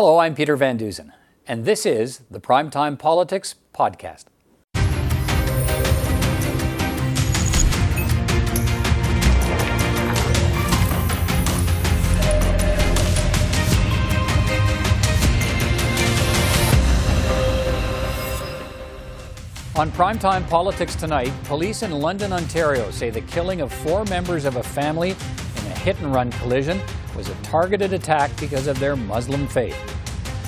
Hello, I'm Peter Van Dusen, and this is the Primetime Politics Podcast. On Primetime Politics tonight, police in London, Ontario say the killing of four members of a family in a hit and run collision was a targeted attack because of their Muslim faith.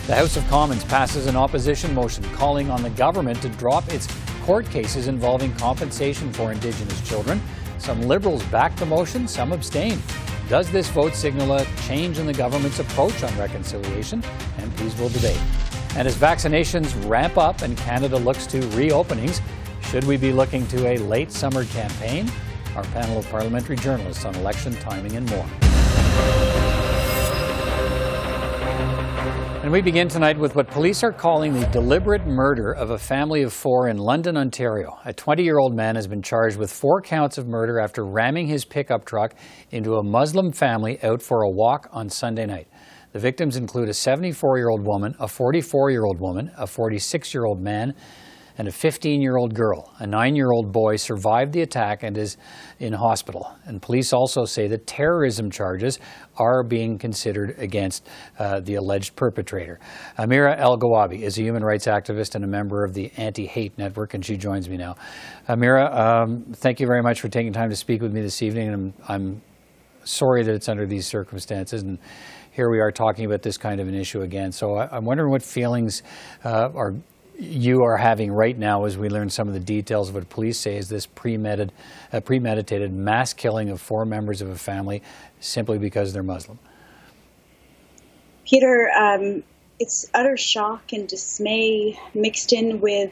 The House of Commons passes an opposition motion calling on the government to drop its court cases involving compensation for Indigenous children. Some Liberals backed the motion, some abstained. Does this vote signal a change in the government's approach on reconciliation? MPs will debate. And as vaccinations ramp up and Canada looks to reopenings, should we be looking to a late summer campaign? Our panel of parliamentary journalists on election timing and more. And we begin tonight with what police are calling the deliberate murder of a family of four in London, Ontario. A 20 year old man has been charged with four counts of murder after ramming his pickup truck into a Muslim family out for a walk on Sunday night. The victims include a 74 year old woman, a 44 year old woman, a 46 year old man, and a 15 year old girl. A nine year old boy survived the attack and is in hospital. And police also say that terrorism charges are being considered against uh, the alleged perpetrator. Amira Elghawaby is a human rights activist and a member of the Anti Hate Network, and she joins me now. Amira, um, thank you very much for taking time to speak with me this evening. And I'm, I'm sorry that it's under these circumstances. And here we are talking about this kind of an issue again. So I, am wondering what feelings uh, are you are having right now as we learn some of the details of what police say is this premeditated, uh, premeditated mass killing of four members of a family simply because they're Muslim. Peter, um, it's utter shock and dismay mixed in with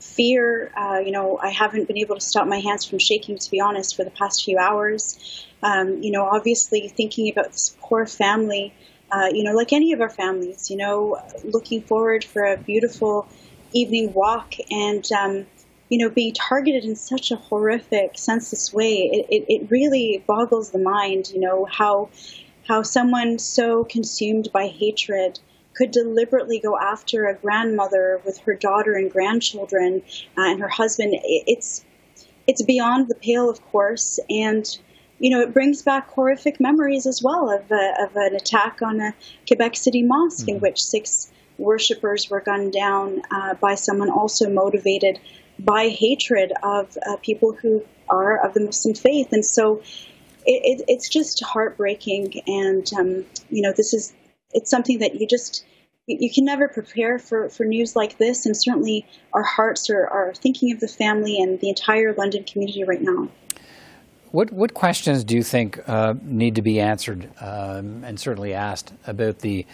fear. Uh, you know, I haven't been able to stop my hands from shaking, to be honest, for the past few hours. Um, you know, obviously thinking about this poor family, uh, you know, like any of our families, you know, looking forward for a beautiful evening walk and, um, you know, being targeted in such a horrific, senseless way. It, it, it really boggles the mind, you know, how, how someone so consumed by hatred could deliberately go after a grandmother with her daughter and grandchildren uh, and her husband. It's, it's beyond the pale, of course, and you know, it brings back horrific memories as well of, a, of an attack on a Quebec City mosque mm-hmm. in which six worshippers were gunned down uh, by someone also motivated by hatred of uh, people who are of the Muslim faith. And so it, it, it's just heartbreaking. And, um, you know, this is, it's something that you just, you can never prepare for, for news like this. And certainly our hearts are, are thinking of the family and the entire London community right now. What, what questions do you think uh, need to be answered um, and certainly asked about the,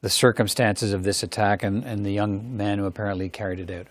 the circumstances of this attack and, and the young man who apparently carried it out?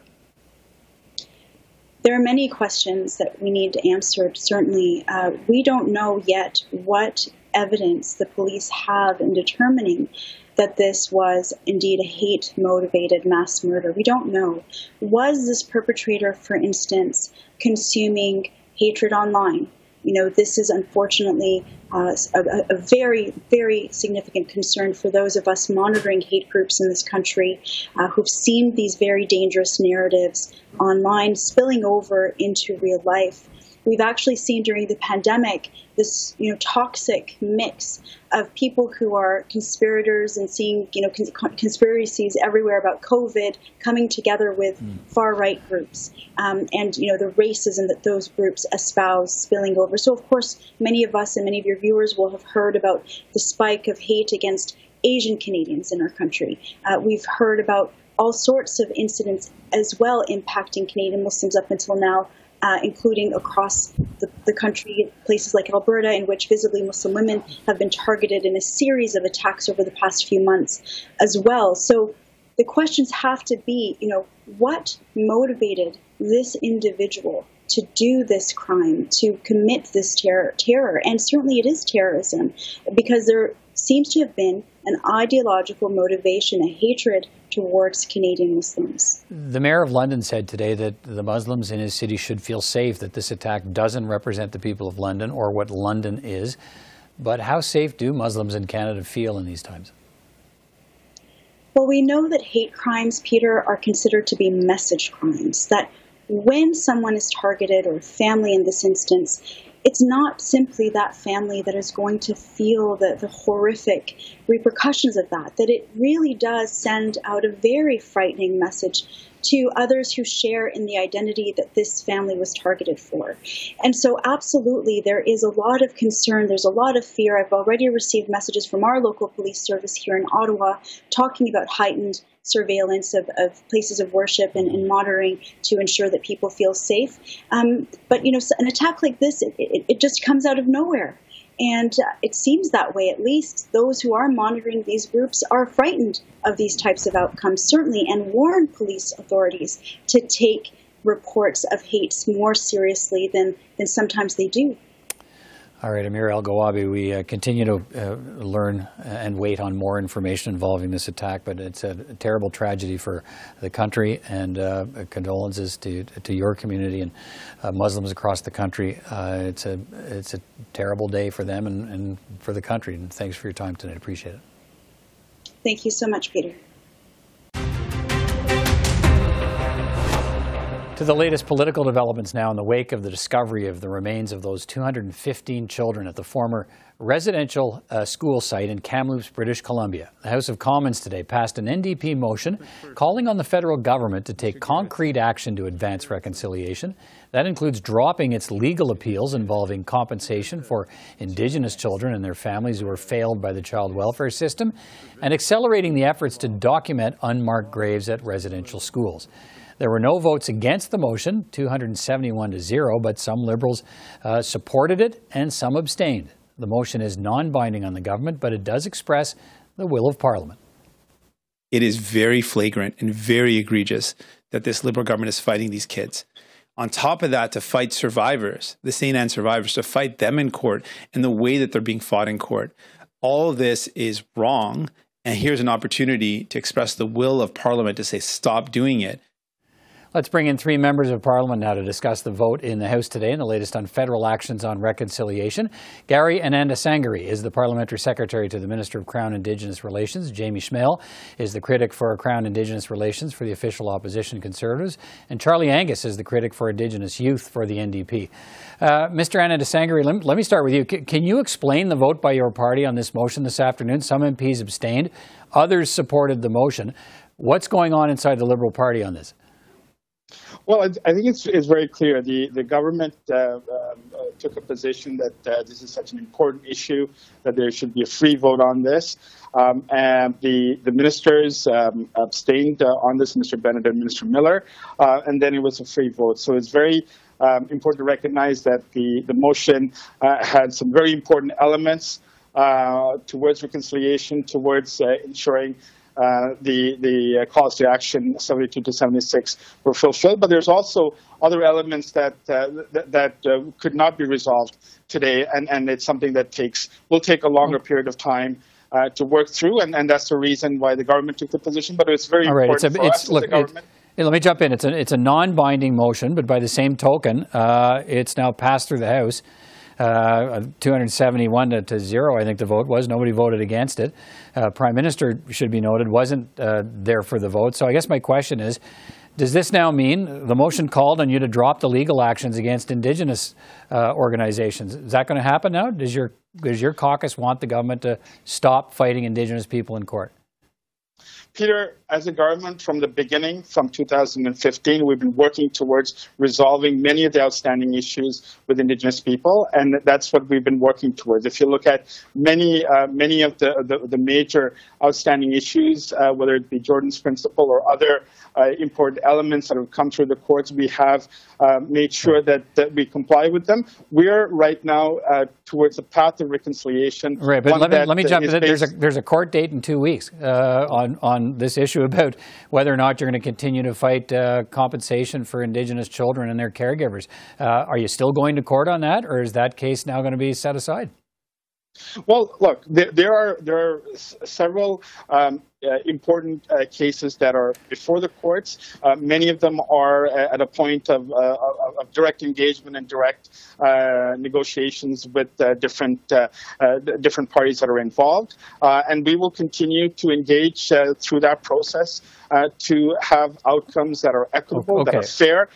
There are many questions that we need to answer, certainly. Uh, we don't know yet what evidence the police have in determining that this was indeed a hate motivated mass murder. We don't know. Was this perpetrator, for instance, consuming hatred online? You know, this is unfortunately uh, a, a, very, very significant concern for those of us monitoring hate groups in this country uh, who've seen these very dangerous narratives online spilling over into real life. We've actually seen during the pandemic this, you know, toxic mix of people who are conspirators and seeing, you know, cons- conspiracies everywhere about COVID coming together with mm. far right groups, um, and you know the racism that those groups espouse spilling over. So, of course, many of us and many of your viewers will have heard about the spike of hate against Asian Canadians in our country. Uh, we've heard about all sorts of incidents as well impacting Canadian Muslims up until now uh, including across the, the, country, places like Alberta, in which visibly Muslim women have been targeted in a series of attacks over the past few months as well. So the questions have to be, you know, what motivated this individual to do this crime, to commit this terror, terror? And certainly it is terrorism because there seems to have been an ideological motivation, a hatred towards Canadian Muslims. The Mayor of London said today that the Muslims in his city should feel safe, that this attack doesn't represent the people of London or what London is. But how safe do Muslims in Canada feel in these times? Well, we know that hate crimes, Peter, are considered to be message crimes, that when someone is targeted, or family in this instance, it's not simply that family that is going to feel the, the horrific repercussions of that, that it really does send out a very frightening message to others who share in the identity that this family was targeted for. And so, absolutely, there is a lot of concern, there's a lot of fear. I've already received messages from our local police service here in Ottawa talking about heightened surveillance of, of places of worship and, and, monitoring to ensure that people feel safe. Um, but, you know, an attack like this, it, it, it just comes out of nowhere. And uh, it seems that way, at least. Those who are monitoring these groups are frightened of these types of outcomes, certainly, and warn police authorities to take reports of hate more seriously than, than sometimes they do. All right, Amir Elghawaby, we uh, continue to uh, learn and wait on more information involving this attack, but it's a terrible tragedy for the country, and uh, condolences to to your community and uh, Muslims across the country. Uh, it's a it's a terrible day for them and, and for the country. And thanks for your time tonight. Appreciate it. Thank you so much, Peter. To the latest political developments now in the wake of the discovery of the remains of those 215 children at the former residential uh, school site in Kamloops, British Columbia. The House of Commons today passed an NDP motion calling on the federal government to take concrete action to advance reconciliation. That includes dropping its legal appeals involving compensation for Indigenous children and their families who were failed by the child welfare system, and accelerating the efforts to document unmarked graves at residential schools. There were no votes against the motion, 271 to 0, but some Liberals uh, supported it and some abstained. The motion is non binding on the government, but it does express the will of Parliament. It is very flagrant and very egregious that this Liberal government is fighting these kids. On top of that, to fight survivors, the St. Anne survivors, to fight them in court and the way that they're being fought in court. All this is wrong. And here's an opportunity to express the will of Parliament to say, stop doing it Let's bring in three members of Parliament now to discuss the vote in the House today and the latest on federal actions on reconciliation. Gary Anandasangaree is the Parliamentary Secretary to the Minister of Crown Indigenous Relations. Jamie Schmale is the critic for Crown Indigenous Relations for the official opposition Conservatives. And Charlie Angus is the critic for Indigenous Youth for the NDP. Uh, Mr. Anandasangaree, let, let me start with you. C- can you explain the vote by your party on this motion this afternoon? Some MPs abstained, others supported the motion. What's going on inside the Liberal Party on this? Well, I think it's, it's very clear. The, the government uh, um, uh, took a position that uh, this is such an important issue that there should be a free vote on this. Um, and the, the ministers um, abstained uh, on this, Mr. Bennett and Minister Miller, uh, and then it was a free vote. So it's very um, important to recognize that the, the motion uh, had some very important elements towards reconciliation, towards ensuring uh, the the uh, calls to action 72 to 76 were fulfilled. But there's also other elements that uh, that, that uh, could not be resolved today, and, and it's something that takes will take a longer period of time. Uh, to work through, and, and that's the reason why the government took the position. But it's very All right, important it's a, it's, look, it, let me jump in. It's a, it's a non-binding motion, but by the same token, it's now passed through the House. Uh, 271 to, to, zero, I think the vote was. Nobody voted against it. Uh, Prime Minister, should be noted, wasn't uh, there for the vote. So I guess my question is, does this now mean the motion called on you to drop the legal actions against Indigenous uh, organizations? Is that going to happen now? Does your, does your caucus want the government to stop fighting Indigenous people in court? Peter, as a government from the beginning, from 2015, we've been working towards resolving many of the outstanding issues with Indigenous people, and that's what we've been working towards. If you look at many, uh, many of the, the, the, major outstanding issues, uh, whether it be Jordan's Principle or other uh, important elements that have come through the courts, we have uh, made sure that, that we comply with them. We're right now uh, towards a path of reconciliation. Right, but let me, let me jump in. There's a, there's a court date in two weeks uh, on, this issue about whether or not you're going to continue to fight uh, compensation for Indigenous children and their caregivers. Uh, are you still going to court on that, or is that case now going to be set aside? Well, look, there, there, are there are several um, important uh, cases that are before the courts. Uh, many of them are at a point of, uh, of direct engagement and direct uh, negotiations with different different parties that are involved, and we will continue to engage through that process to have outcomes that are equitable, okay. that are fair,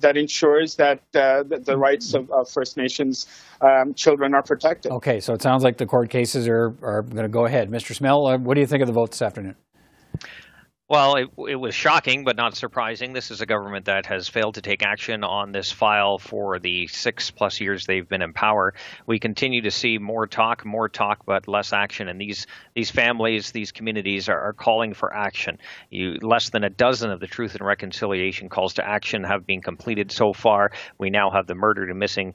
that ensures that the, the, rights of, of First Nations um, children are protected. Okay, so it sounds like the court cases are, are going to go ahead. Mr. Schmale, what do you think of the vote this afternoon? Well, it, it, was shocking, but not surprising. This is a government that has failed to take action on this file for the six plus years they've been in power. We continue to see more talk, more talk, but less action. And these these families, these communities are, are calling for action. You, less than a dozen of the Truth and Reconciliation calls to action have been completed so far. We now have the murdered and missing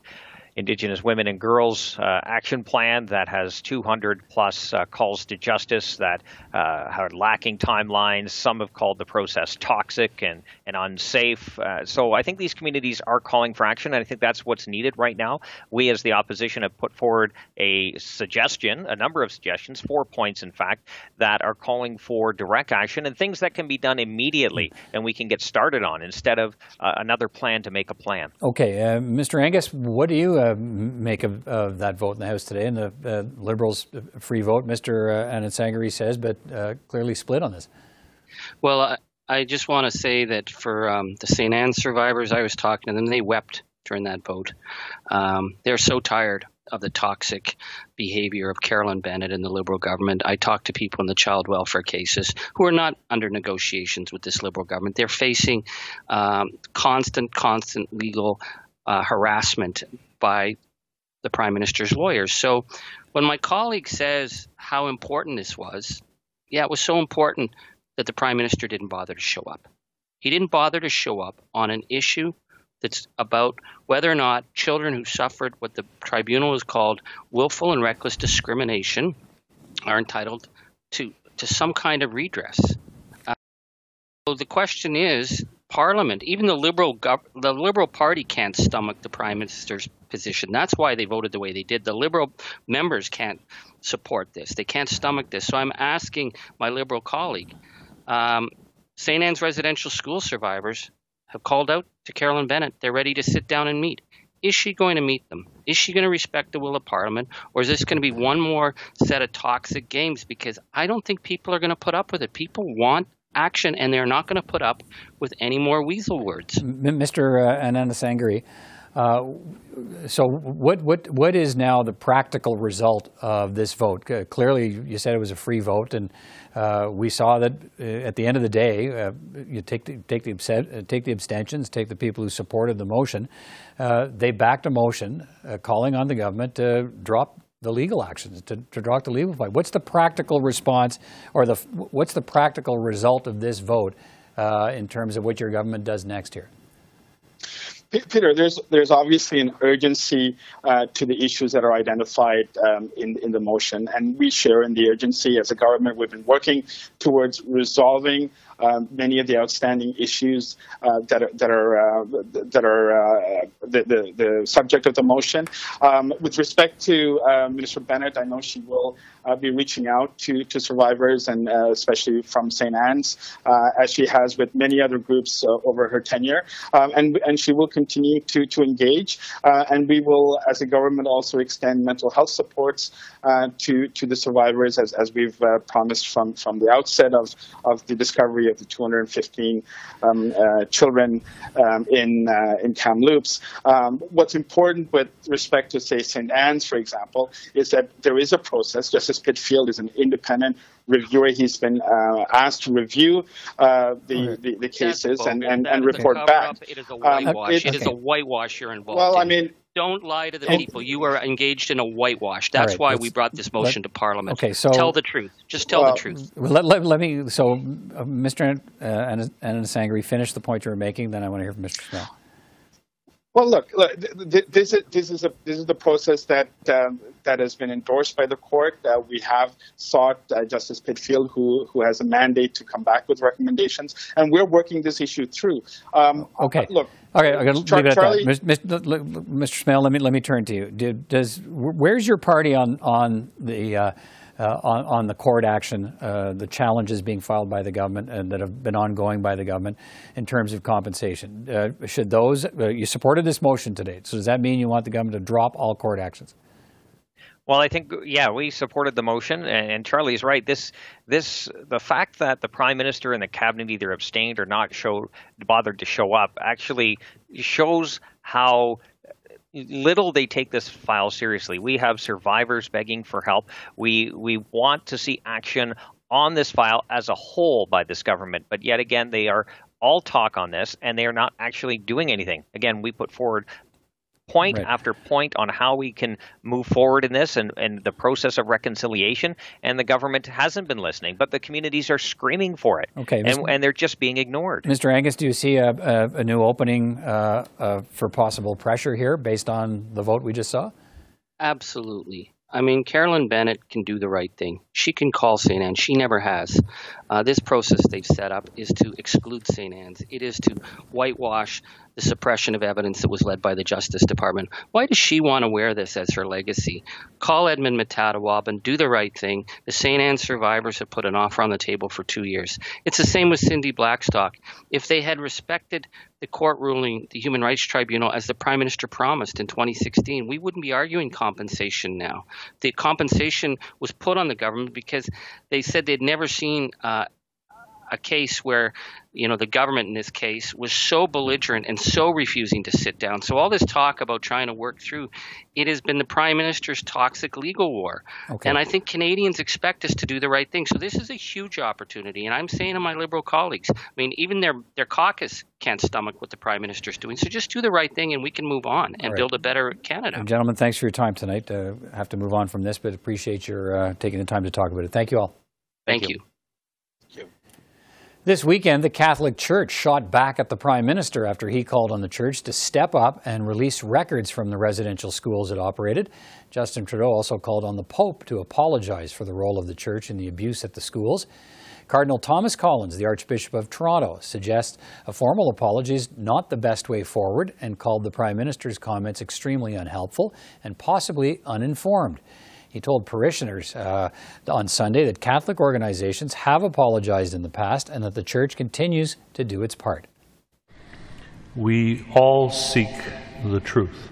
Indigenous Women and Girls uh, Action Plan that has 200 plus uh, calls to justice that uh, are lacking timelines. Some have called the process toxic and, and unsafe. Uh, so I think these communities are calling for action, and I think that's what's needed right now. We, as the opposition, have put forward a suggestion, a number of suggestions, four points, in fact, that are calling for direct action and things that can be done immediately and we can get started on instead of uh, another plan to make a plan. Okay, Mr. Angus, what do you uh, make of, of, that vote in the House today and the uh, Liberals' free vote, Mr. Uh, Anand says, but uh, clearly split on this. Well, I, I just want to say that for um, the St. Anne survivors, I was talking to them, they wept during that vote. Um, they're so tired of the toxic behavior of Carolyn Bennett and the Liberal government. I talked to people in the child welfare cases who are not under negotiations with this Liberal government. They're facing um, constant, constant legal uh, harassment by the prime minister's lawyers. So when my colleague says how important this was, yeah, it was so important that the prime minister didn't bother to show up. He didn't bother to show up on an issue that's about whether or not children who suffered what the tribunal has called willful and reckless discrimination are entitled to, to some kind of redress. Uh, so the question is Parliament, even the Liberal gov- the Liberal Party can't stomach the Prime Minister's position. That's why they voted the way they did. The Liberal members can't support this. They can't stomach this. So I'm asking my Liberal colleague, um, St. Anne's residential school survivors have called out to Carolyn Bennett. They're ready to sit down and meet. Is she going to meet them? Is she going to respect the will of Parliament? Or is this going to be one more set of toxic games? Because I don't think people are going to put up with it. People want action, and they're not going to put up with any more weasel words. Mr. Uh, Anandasangaree, uh, so what, what, what is now the practical result of this vote? Uh, clearly, you said it was a free vote, and uh, we saw that uh, at the end of the day, uh, you take the, take, the, uh, take the abstentions, take the people who supported the motion, they backed a motion calling on the government to drop the legal actions to, to the legal fight. What's the practical response, or the what's the practical result of this vote uh, in terms of what your government does next here? Peter, there's there's obviously an urgency uh, to the issues that are identified um, in in the motion, and we share in the urgency as a government. We've been working towards resolving um, many of the outstanding issues uh, that are that are uh, that are uh, the, the, the subject of the motion. Um, with respect to uh, Minister Bennett, I know she will be reaching out to to survivors and especially from St. Anne's, as she has with many other groups over her tenure, um, and and she will continue to to engage, and we will, as a government, also extend mental health supports to to the survivors as as we've promised from from the outset of of the discovery of the 215 um, uh, children um, in uh, in Kamloops. Um, what's important with respect to say St. Anne's, for example, is that there is a process. Justice Pitfield is an independent reviewer. He's been uh, asked to review uh, the, the, the cases and, and, and report back. It is a whitewash. Um, it, it is a whitewash you're involved Well, in. I mean, don't lie to the people. You are engaged in a whitewash. That's right, why we brought this motion let, to Parliament. Okay, so tell the truth. Just tell well, the truth. Let, let, let, me. So, uh, Mr. Uh, Anand finish the point you were making. Then I want to hear from Mr. Schmale. Well, look, look this, is, this, is a, this is the process that um, that has been endorsed by the court. Uh, we have sought uh, Justice Pitfield, who who has a mandate to come back with recommendations, and we're working this issue through. Um, okay. Look. Okay, I'm going to leave it Charlie, at that. Mr. Schmale, let me let me turn to you. Did, does where's your party on on the uh, uh, on, on, the court action, uh, the challenges being filed by the government and that have been ongoing by the government in terms of compensation. Uh, should those, uh, you supported this motion today, so does that mean you want the government to drop all court actions? Well, I think yeah, we supported the motion, and Charlie's right. This this the fact that the prime minister and the cabinet either abstained or not showed bothered to show up actually shows how little they take this file seriously. We have survivors begging for help. We we want to see action on this file as a whole by this government, but yet again they are all talk on this and they are not actually doing anything. Again, we put forward point right. after point on how we can move forward in this and, and the process of reconciliation. And the government hasn't been listening, but the communities are screaming for it. Okay, and, Mr. and they're just being ignored. Mr. Angus, do you see a, a, a new opening uh, uh, for possible pressure here based on the vote we just saw? Absolutely. I mean, Carolyn Bennett can do the right thing. She can call St. Anne. She never has. Uh, this process they've set up is to exclude St. Anne's. It is to whitewash the suppression of evidence that was led by the Justice Department. Why does she want to wear this as her legacy? Call Edmund Metatawabin and do the right thing. The St. Anne survivors have put an offer on the table for two years. It's the same with Cindy Blackstock. If they had respected the court ruling, the Human Rights Tribunal, as the Prime Minister promised in 2016, we wouldn't be arguing compensation now. The compensation was put on the government because they said they'd never seen uh, a case where you know the government in this case was so belligerent and so refusing to sit down. So all this talk about trying to work through it has been the prime minister's toxic legal war. Okay. and i think canadians expect us to do the right thing. So this is a huge opportunity. And i'm saying to my liberal colleagues i mean even their their caucus can't stomach what the prime minister's doing. So just do the right thing and we can move on and right. build a better canada. And gentlemen thanks for your time tonight. Uh, have to move on from this but appreciate your uh, taking the time to talk about it. Thank you all. Thank, thank you. you. This weekend, the Catholic Church shot back at the Prime Minister after he called on the church to step up and release records from the residential schools it operated. Justin Trudeau also called on the Pope to apologize for the role of the church in the abuse at the schools. Cardinal Thomas Collins, the Archbishop of Toronto, suggests a formal apology is not the best way forward and called the Prime Minister's comments extremely unhelpful and possibly uninformed. He told parishioners uh, on Sunday that Catholic organizations have apologized in the past and that the church continues to do its part. We all seek the truth,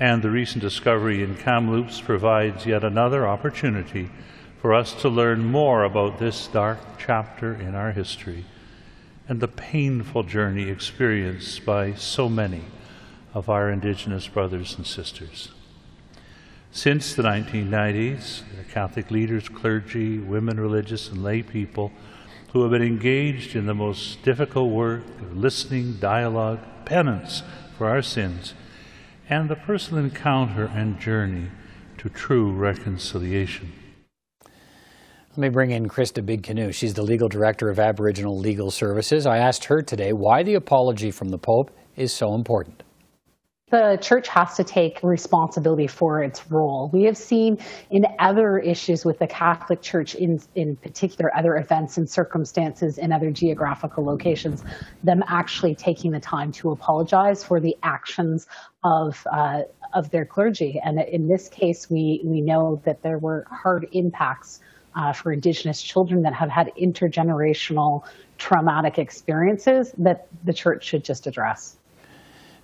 and the recent discovery in Kamloops provides yet another opportunity for us to learn more about this dark chapter in our history and the painful journey experienced by so many of our Indigenous brothers and sisters. Since the 1990s, the Catholic leaders, clergy, women religious, and lay people who have been engaged in the most difficult work of listening, dialogue, penance for our sins, and the personal encounter and journey to true reconciliation. Let me bring in Krista Big Canoe. She's the legal director of Aboriginal Legal Services. I asked her today why the apology from the Pope is so important the church has to take responsibility for its role. We have seen in other issues with the Catholic Church, in, in particular, other events and circumstances in other geographical locations, them actually taking the time to apologize for the actions of, uh, of their clergy. And in this case, we, we know that there were hard impacts uh, for Indigenous children that have had intergenerational traumatic experiences that the church should just address.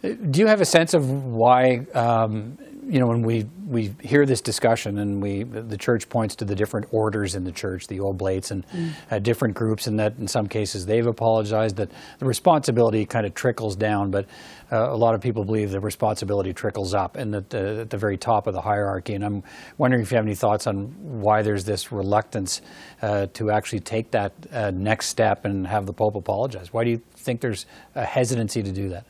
Do you have a sense of why, um, you know, when we, we hear this discussion and we the church points to the different orders in the church, the oblates and mm. uh, different groups, and that in some cases they've apologized, that the responsibility kind of trickles down, but uh, a lot of people believe the responsibility trickles up and at the, at the very top of the hierarchy. And I'm wondering if you have any thoughts on why there's this reluctance uh, to actually take that uh, next step and have the Pope apologize. Why do you think there's a hesitancy to do that?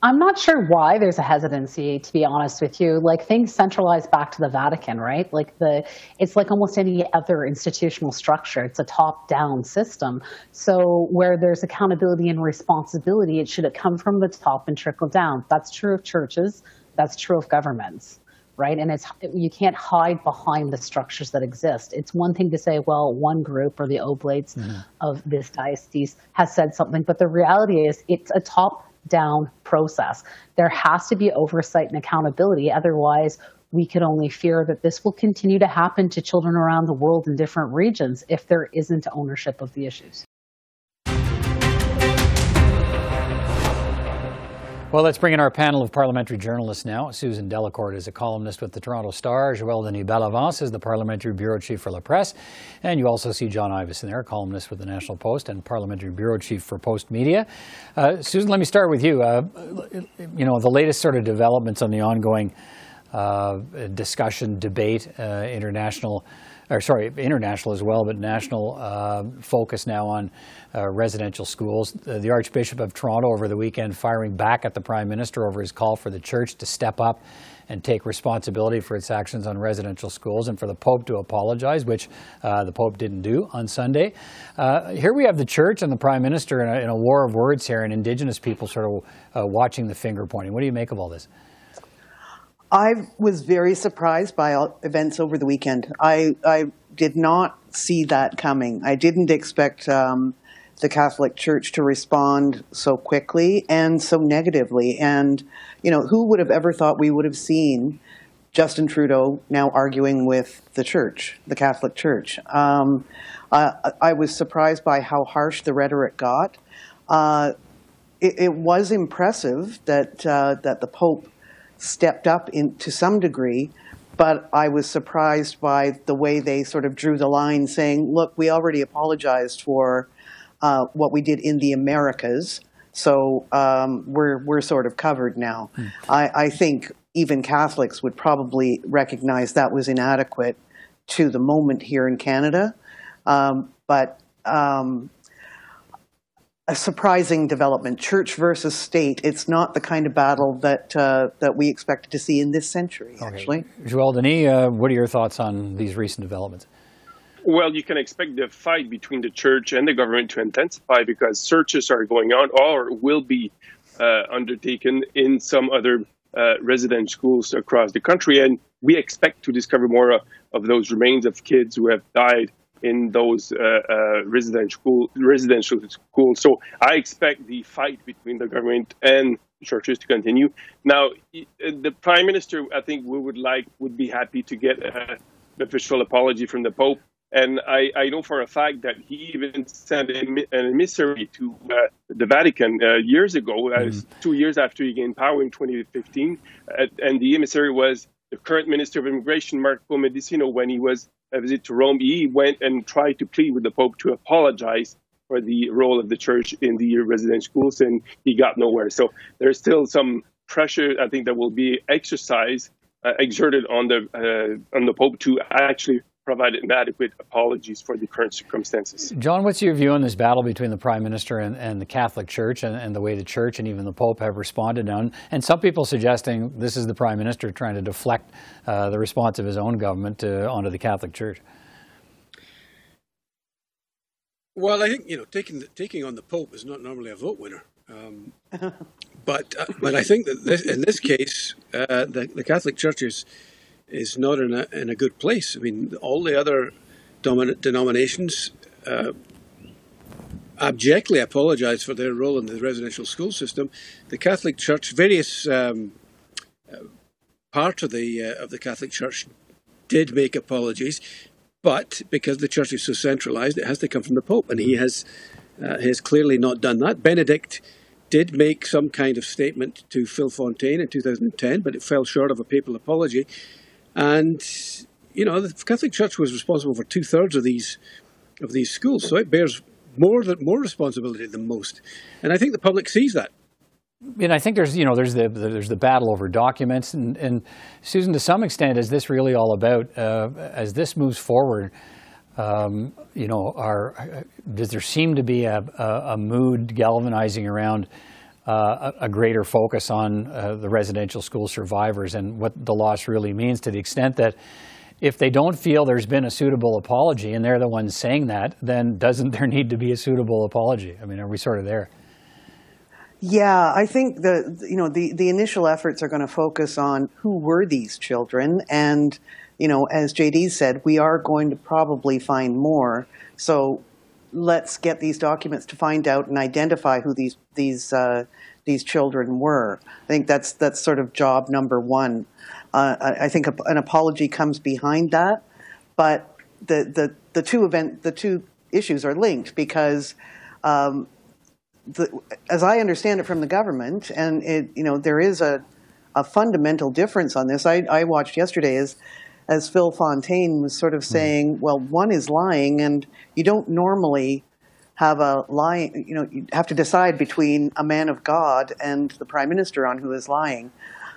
I'm not sure why there's a hesitancy, to be honest with you. Like things centralized back to the Vatican, right? Like the, it's like almost any other institutional structure. It's a top-down system. So where there's accountability and responsibility, it should come from the top and trickle down. That's true of churches. That's true of governments, right? And it's you can't hide behind the structures that exist. It's one thing to say, well, one group or the oblates mm-hmm. of this diocese has said something, but the reality is it's a top down process. There has to be oversight and accountability. Otherwise, we could only fear that this will continue to happen to children around the world in different regions if there isn't ownership of the issues. Well, let's bring in our panel of parliamentary journalists now. Susan Delacourt is a columnist with the Toronto Star. Joël Denis Bellavance is the parliamentary bureau chief for La Presse. And you also see John Ivison there, columnist with the National Post and parliamentary bureau chief for Postmedia. Uh, Susan, let me start with you. Uh, you know, the latest sort of developments on the ongoing uh, discussion, debate, uh, international or sorry, international as well, but national uh, focus now on uh, residential schools. The Archbishop of Toronto over the weekend firing back at the Prime Minister over his call for the church to step up and take responsibility for its actions on residential schools and for the Pope to apologize, which uh, the Pope didn't do on Sunday. Uh, here we have the church and the Prime Minister in a, in a, war of words here, and Indigenous people sort of uh, watching the finger pointing. What do you make of all this? I was very surprised by events over the weekend. I, I did not see that coming. I didn't expect um, the Catholic Church to respond so quickly and so negatively. And, you know, who would have ever thought we would have seen Justin Trudeau now arguing with the church, the Catholic Church? Um, I was surprised by how harsh the rhetoric got. Uh, it, it, was impressive that uh, that the Pope stepped up in, to some degree, but I was surprised by the way they sort of drew the line, saying, "Look, we already apologized for uh, what we did in the Americas, so um, we're we're sort of covered now." Mm. I, I think even Catholics would probably recognize that was inadequate to the moment here in Canada, um, but um, a surprising development. Church versus state. It's not the kind of battle that uh, that we expected to see in this century. Okay. Actually, Joël Denis, uh, what are your thoughts on these recent developments? Well, you can expect the fight between the church and the government to intensify because searches are going on or will be uh, undertaken in some other uh, residential schools across the country, and we expect to discover more of, of those remains of kids who have died in those uh, uh, residential residential schools. So I expect the fight between the government and churches to continue. Now, the prime minister, I think, we would like would be happy to get an official apology from the Pope. And I, I, know for a fact that he even sent an emissary to uh, the Vatican uh, years ago, mm. two years after he gained power in 2015. Uh, and the emissary was the current Minister of Immigration, Marco Mendicino, when he was a visit to Rome, he went and tried to plead with the Pope to apologize for the role of the church in the residential schools, and he got nowhere. So there's still some pressure, I think, that will be exercised, uh, exerted on the uh, on the Pope to actually provided inadequate apologies for the current circumstances. John, what's your view on this battle between the Prime Minister and, and the Catholic Church and, and, the way the Church and even the Pope have responded now? And some people suggesting this is the Prime Minister trying to deflect uh, the response of his own government to, onto the Catholic Church. Well, I think you know taking the, taking on the Pope is not normally a vote winner, um, but uh, but I think that this, in this case, uh, the, the Catholic Church is is not in a, in a good place. I mean, all the other dominant denominations uh, abjectly apologize for their role in the residential school system. The Catholic Church, various um, uh, part of the uh, of the Catholic Church did make apologies, but because the church is so centralized, it has to come from the Pope, and he has uh, has clearly not done that. Benedict did make some kind of statement to Phil Fontaine in 2010, but it fell short of a papal apology. And you know, the Catholic Church was responsible for two thirds of these of these schools, so it bears more more responsibility than most. And I think the public sees that. And I think there's you know there's the there's the battle over documents and, and Susan to some extent is this really all about uh, as this moves forward um, you know are does there seem to be a, a, a mood galvanizing around uh, a, greater focus on uh, the residential school survivors and what the loss really means to the extent that if they don't feel there's been a suitable apology and they're the ones saying that, then doesn't there need to be a suitable apology? I mean, are we sort of there? Yeah, I think the you know the the initial efforts are going to focus on who were these children, and you know, as JD said, we are going to probably find more. So let's get these documents to find out and identify who these these uh, these children were. I think that's that's sort of job number one. Uh, I, I think a, an apology comes behind that, but the the the two event the two issues are linked because. Um, the, as I understand it from the government, and it, you know, there is a, a fundamental difference on this. I, I watched yesterday as, as Phil Fontaine was sort of saying, well, one is lying, and you don't normally have a lying, you know, you have to decide between a man of God and the prime minister on who is lying.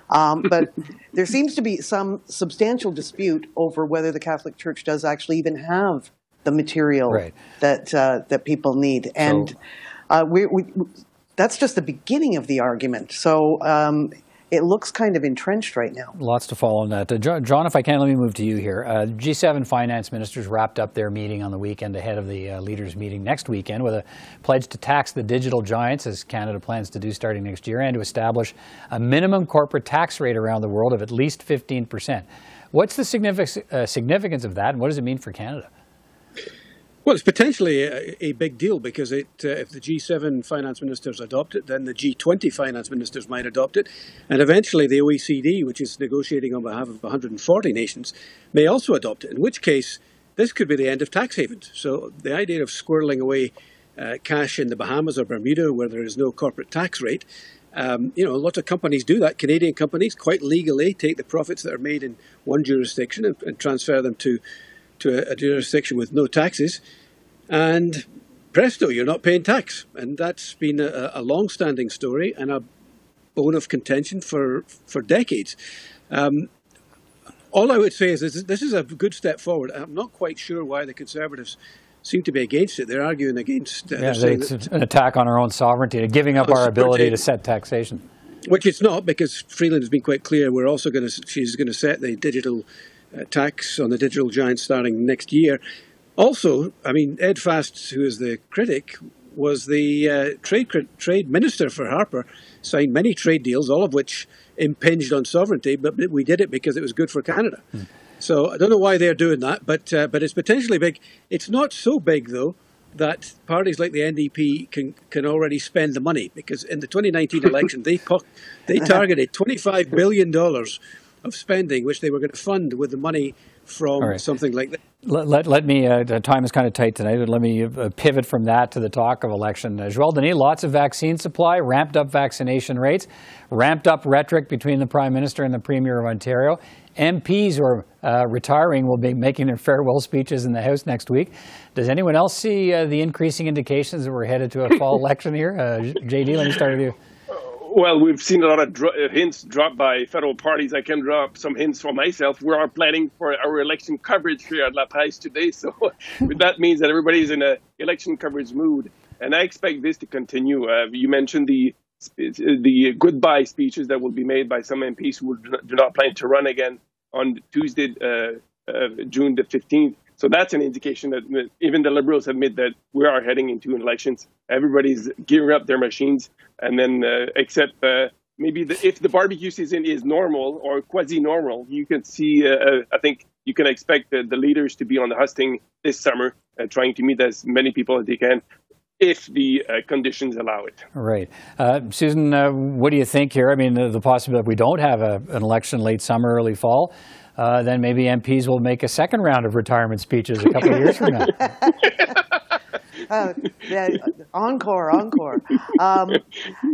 Um, but there seems to be some substantial dispute over whether the Catholic Church does actually even have the material Right. that uh, that people need, and So- uh, we, we, that's just the beginning of the argument. So um, it looks kind of entrenched right now. Lots to follow on that. Uh, John, if I can, let me move to you here. Uh, G7 finance ministers wrapped up their meeting on the weekend ahead of the uh, leaders' meeting next weekend with a pledge to tax the digital giants, as Canada plans to do starting next year, and to establish a minimum corporate tax rate around the world of at least 15%. What's the uh, significance of that, and what does it mean for Canada? Well, it's potentially a, a big deal because it, uh, if the G7 finance ministers adopt it, then the G20 finance ministers might adopt it, and eventually the OECD, which is negotiating on behalf of 140 nations, may also adopt it. In which case, this could be the end of tax havens. So the idea of squirreling away uh, cash in the Bahamas or Bermuda, where there is no corporate tax rate, um, you know, lots of companies do that. Canadian companies quite legally take the profits that are made in one jurisdiction and, and transfer them to to a, a jurisdiction with no taxes, and presto, you're not paying tax. And that's been a, a long-standing story and a bone of contention for for decades. Um, all I would say is this, this is a good step forward. I'm not quite sure why the Conservatives seem to be against it. They're arguing against. Uh, Yeah, they're saying it's that- an attack on our own sovereignty, giving up our ability to set taxation. which it's not because Freeland has been quite clear. We're also going to she's going to set the digital tax on the digital giants starting next year. Also, I mean Ed Fast, who is the critic, was the uh, trade trade minister for Harper, signed many trade deals, all of which impinged on sovereignty, but we did it because it was good for Canada. So I don't know why they're doing that, but uh, but it's potentially big. It's not so big though that parties like the NDP can can already spend the money because in the 2019 election they they targeted 25 billion dollars of spending, which they were going to fund with the money from right. something like that. Let, let, let me, uh, the time is kind of tight tonight, but let me uh, pivot from that to the talk of election. Uh, Joel Denis, lots of vaccine supply, ramped up vaccination rates, ramped up rhetoric between the Prime Minister and the Premier of Ontario. MPs who are uh, retiring will be making their farewell speeches in the House next week. Does anyone else see uh, the increasing indications that we're headed to a fall election here? Uh, JD, let me start with you. Well, we've seen a lot of dro- uh, hints dropped by federal parties. I can drop some hints for myself. We are planning for our election coverage here at La Presse today, so that means that everybody's in an election coverage mood, and I expect this to continue. Uh, you mentioned the the goodbye speeches that will be made by some MPs who do not plan to run again on Tuesday, uh, uh, June the 15th. So that's an indication that that even the Liberals admit that we are heading into elections. Everybody's gearing up their machines, and then uh, except uh, maybe the, if the barbecue season is normal or quasi-normal, you can see. Uh, uh, I think you can expect the, the leaders to be on the husting this summer, uh, trying to meet as many people as they can, if the uh, conditions allow it. Right. Susan, what do you think here? I mean, the, the possibility if we don't have a, an election late summer, early fall, uh, then maybe MPs will make a second round of retirement speeches a couple of years from now. Uh, yeah, encore, encore. Um,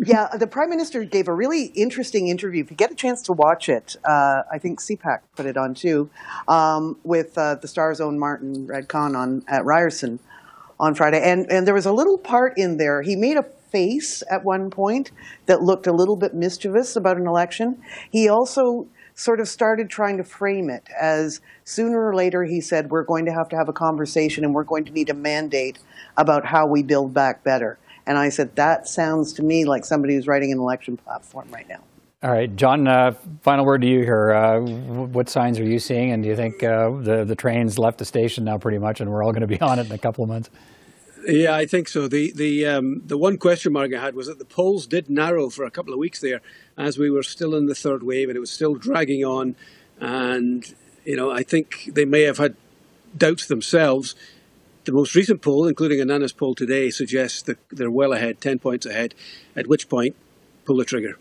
yeah, the prime minister gave a really interesting interview. If you get a chance to watch it, uh, I think CPAC put it on too, um, with uh, the Star's own Martin Regg Cohn on at Ryerson on Friday, and and there was a little part in there. He made a face at one point that looked a little bit mischievous about an election. He also sort of started trying to frame it as sooner or later he said we're going to have to have a conversation and we're going to need a mandate about how we build back better. And I said that sounds to me like somebody who's writing an election platform right now. All right, John. Uh, final word to you here. Uh, what signs are you seeing, and do you think uh, the the train's left the station now, pretty much, and we're all going to be on it in a couple of months? Yeah, I think so. The the um, the one question mark I had was that the polls did narrow for a couple of weeks there, as we were still in the third wave and it was still dragging on, and you know I think they may have had doubts themselves. the most recent poll, including Anana's poll today, suggests that they're well ahead, 10 points ahead, at which point, pull the trigger.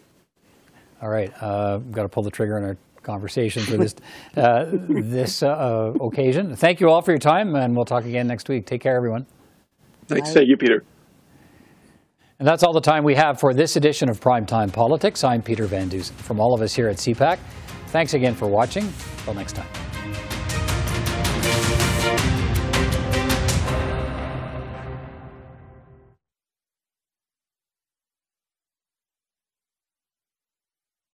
All right, uh, we've got to pull the trigger on our conversation for this uh, this uh, occasion. Thank you all for your time, and we'll talk again next week. Take care, everyone. Thanks. Thank you, Peter. And that's all the time we have for this edition of Primetime Politics. I'm Peter Van Dusen. From all of us here at CPAC, thanks again for watching. Until next time.